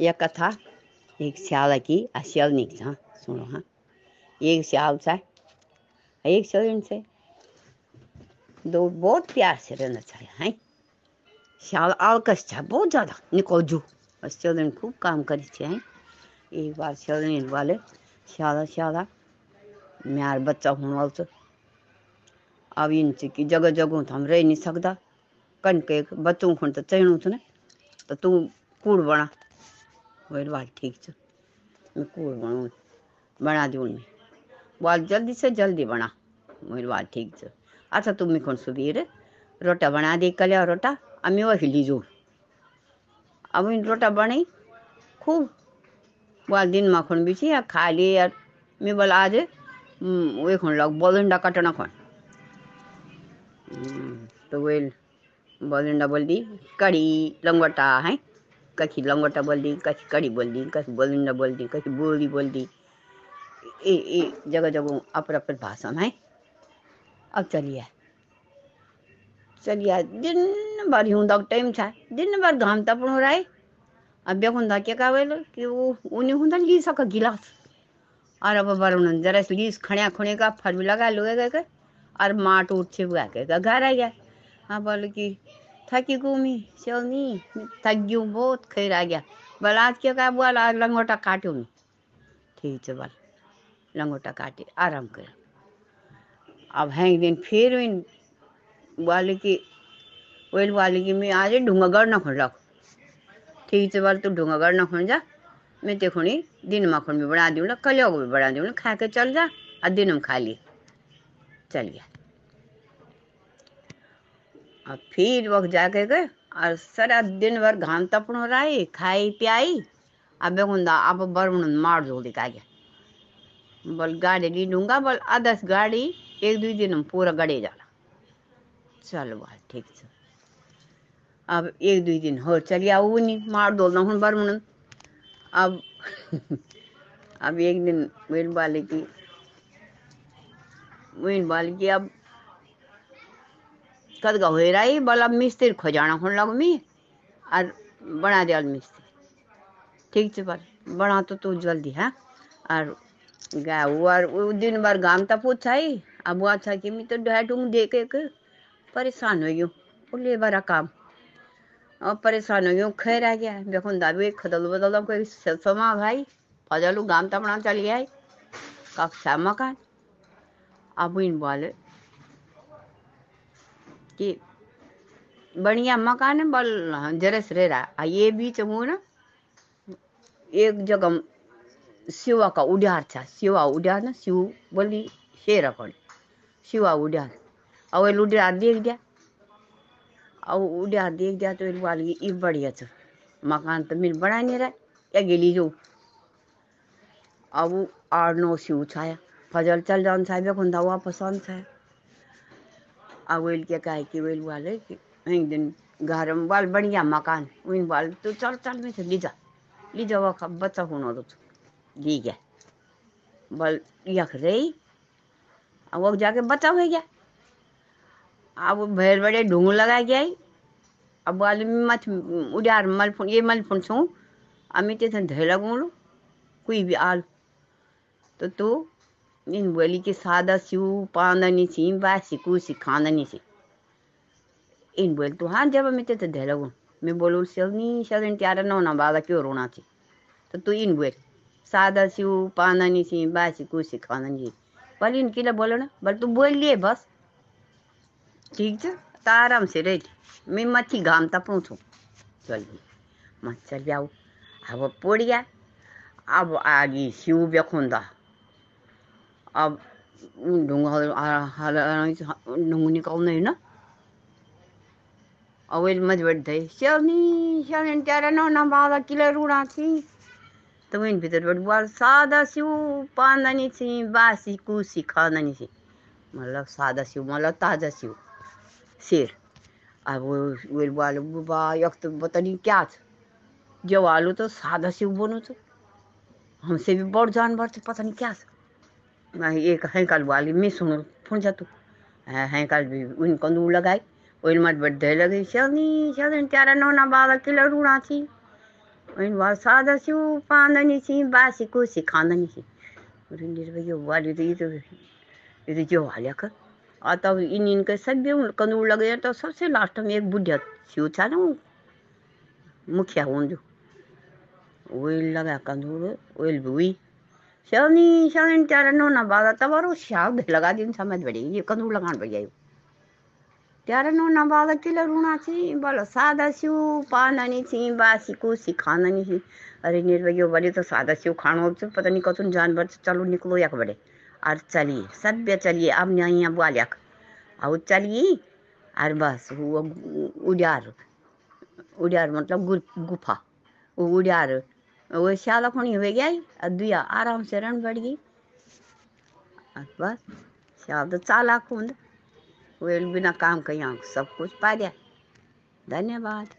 यह कथा एक स्याल की आ स्यालनी हाँ सुनो हाँ एक स्याल सा एक स्यालिन से दो बहुत प्यार से रहना चाहिए हैं स्याल आलकस था बहुत ज़्यादा निकल जू और स्यालिन खूब काम करी थी हैं एक बार स्यालिन वाले स्याला स्याला म्यार बच्चा होने वाला तो अब इनसे कि जगह जगह तो हम रह नहीं सकता कन के बच्चों को तो चढ़ू तो तू कूड़ बना वही बात ठीक छ। मैं बना दूँ मैं बात जल्दी से जल्दी बना। वही बात ठीक छ। अच्छा तुम कौन सुबीर रोटा बना दे कलिया रोटा। अमी वही लीजू। अब इन रोटा बनाई खूब। बाल दिन माखन बिछी या खा यार मैं बोला आज वे खन लग, बोलंडा कटना खन तो वे बोलंडा बोल दी कड़ी लंगोटा है? कखी लंगोटा बोल दी कखी कड़ी बोल दी कखी बोलंडा बोल दी कखी बोली बोल दी ए ए जगह जगह अपर अपर भाषा है. अब चलिए. चलिए, दिन भर हिउँदा टाइम छ दिन भर घाम त हो रहा है. अब बेखुंदा के का वेल कि उन्हें हुंदा ली सका गिलास. और अब बरुण जरा लीस खड़िया खुणे का फर भी लगा लुए गए, और माट उठ बुआ घर आ गया. हाँ बोले कि थकी घूमी चलनी थक गयू बहुत खैर आ गया बोल आज बोल आज लंगोटा काटो नहीं ठीक है बल लंगोटा काटे आराम कर अब है दिन फिर इन बोले कि वही बोले कि मैं आज ढूँगा गढ़ न खोल ठीक है बोल तू ढूँगा गढ़ न खोल जा मैं ते खुणी दिन में खुण भी बना दूँ ना कलियों को भी बना दूँ खा के चल जा और दिन में खा ली चल गया अब फिर वक्त जाके गए और सारा दिन भर घाम तपनो रही खाई पियाई। अब बेगुंदा अब बरमण मार दो दिखा गया बोल, गाड़ी ली दूँगा बोल आदस गाड़ी, एक दो दिन में पूरा गड़े जाला। चलो बोल ठीक है अब एक दो दिन हो चलिए वो नहीं मार दो ना हूँ बरमण अब अब एक दिन मेरी वाले की मेरी वाले की अब कद हो रही बोला मिस्त्री खोजाना होने लग मी और बना दिया मिस्त्री। ठीक है पर बना तो तू जल्दी, है? और गा और दिन भर गाम तक पूछा ही अब वो अच्छा कि, मैं तो ढूंढ दे के परेशान हो गई वो ले बड़ा काम। अब परेशान हो गई खैर आ गया। देखो दाबी खदल बदल कोई समा भाई फजलू गाम तपना चल गया कक्षा मकान। अब इन बोले कि बढ़िया मकान है, बल जरस रह रहा ये बीच वो ना, एक जगह शिवा का उड्यार था शिवा उड्यार ना शिव बोली शेर अपन शिवा उड्यार और उड्यार देख दिया और उड्यार देख दिया तो वाली, ये बढ़िया था। मकान तो मेरे बना नहीं रहा या गेली जो। अब आठ नौ शिव छाया फजल चल जान साहब खुंदा वापस आन छाया अब वेल के कहे कि वेल वाले कि एक दिन घर में बाल बढ़िया मकान, उन बाल तो चल चल में से लीजा लीजा वो बच्चा होना तो जी गया। बल यख रही वो जाके बच्चा हो गया। अब भैर बड़े ढूंढ लगा गया अब बाल मत उड़ार मल फुन ये मल फुन छू अमी ते धे लगू कोई भी आल। तो तू इन बोली कि सादा सिउ पांदनी सी बासी कुसी खांदनी सी इन बोल तू हाँ जब मैं ते धे लगू मैं बोलू सलनी सलन त्यारा नौ ना बादा क्यों रोना थी तो तू इन बोल सादा सिउ पांदनी सी, बासी कुसी खांदनी बल इन किला बोलो ना बल तू बोल लिए बस। ठीक है तो से रही मैं मच्छी घाम तपू छू चल मत चल जाऊ अब पोड़िया अब आगे सिउ बेखुंदा अब ढुङ्गा ढुङ्गु निकाल्ने होइन अब मज बैठ्दै स्याउनी स्याउनी त्यारा न बाबा किलो रुडा थी तो वहीं भीतर बैठ बोल सादा सिउ पांदनी थी बासी कुसी खांदनी थी मतलब सादा सिउ मतलब ताजा सिउ शेर अब वो बोल बुबा यक तो पता नहीं क्या था जो आलू तो सादा सिउ बनो तो हमसे भी बड़ जानवर पता क्या था एक हैंकल वाली मैं सुनो फ़ोन जा तू। हैंकल भी उन कंदू लगाई। ओइल मत बड्डे लगे, शनी शनी, त्यारा नौना बाबा किलो रूणा थी इन बार सादा सी पांदनी सी बासी को सी खांदनी सी अरे, निर्भय, वाली तो तो ये तो जो हालिया का? आता इन इनके सब भी कंदूर लगे तो सबसे लास्ट में एक बुढ़िया सी था ना मुखिया हूँ जो वही लगा कंदूर वही भी 시원히 시원히 자라놓나 받았다 바로 샤우드 लगादिन समझ बड़ी ये कंदू लगान भैया ત્યારે નો ના બાગ એટલે ઋણા છે બોલો સાદા સ્યુ પાનની છે બાસી કુસી ખાનની છે અરે નિર્ભયો બોલે તો સાદા સ્યુ ખાણો છે પતા નહીં કતું જાનવર ચાલુ નીકળો એક બડે આર ચાલીએ સભ્ય ચાલીએ આમને અહીંયા બોલ્યા આવું ચાલીએ આર બસ ઉડ્યાર ઉડ્યાર મતલબ ગુફા ઉડ્યાર वो वो शाला खुणी हो गया दुया आराम से रन बढ़ गई। बस, शाल तो चालाक हूँ वेल बिना काम कहीं सब कुछ पा दिया धन्यवाद।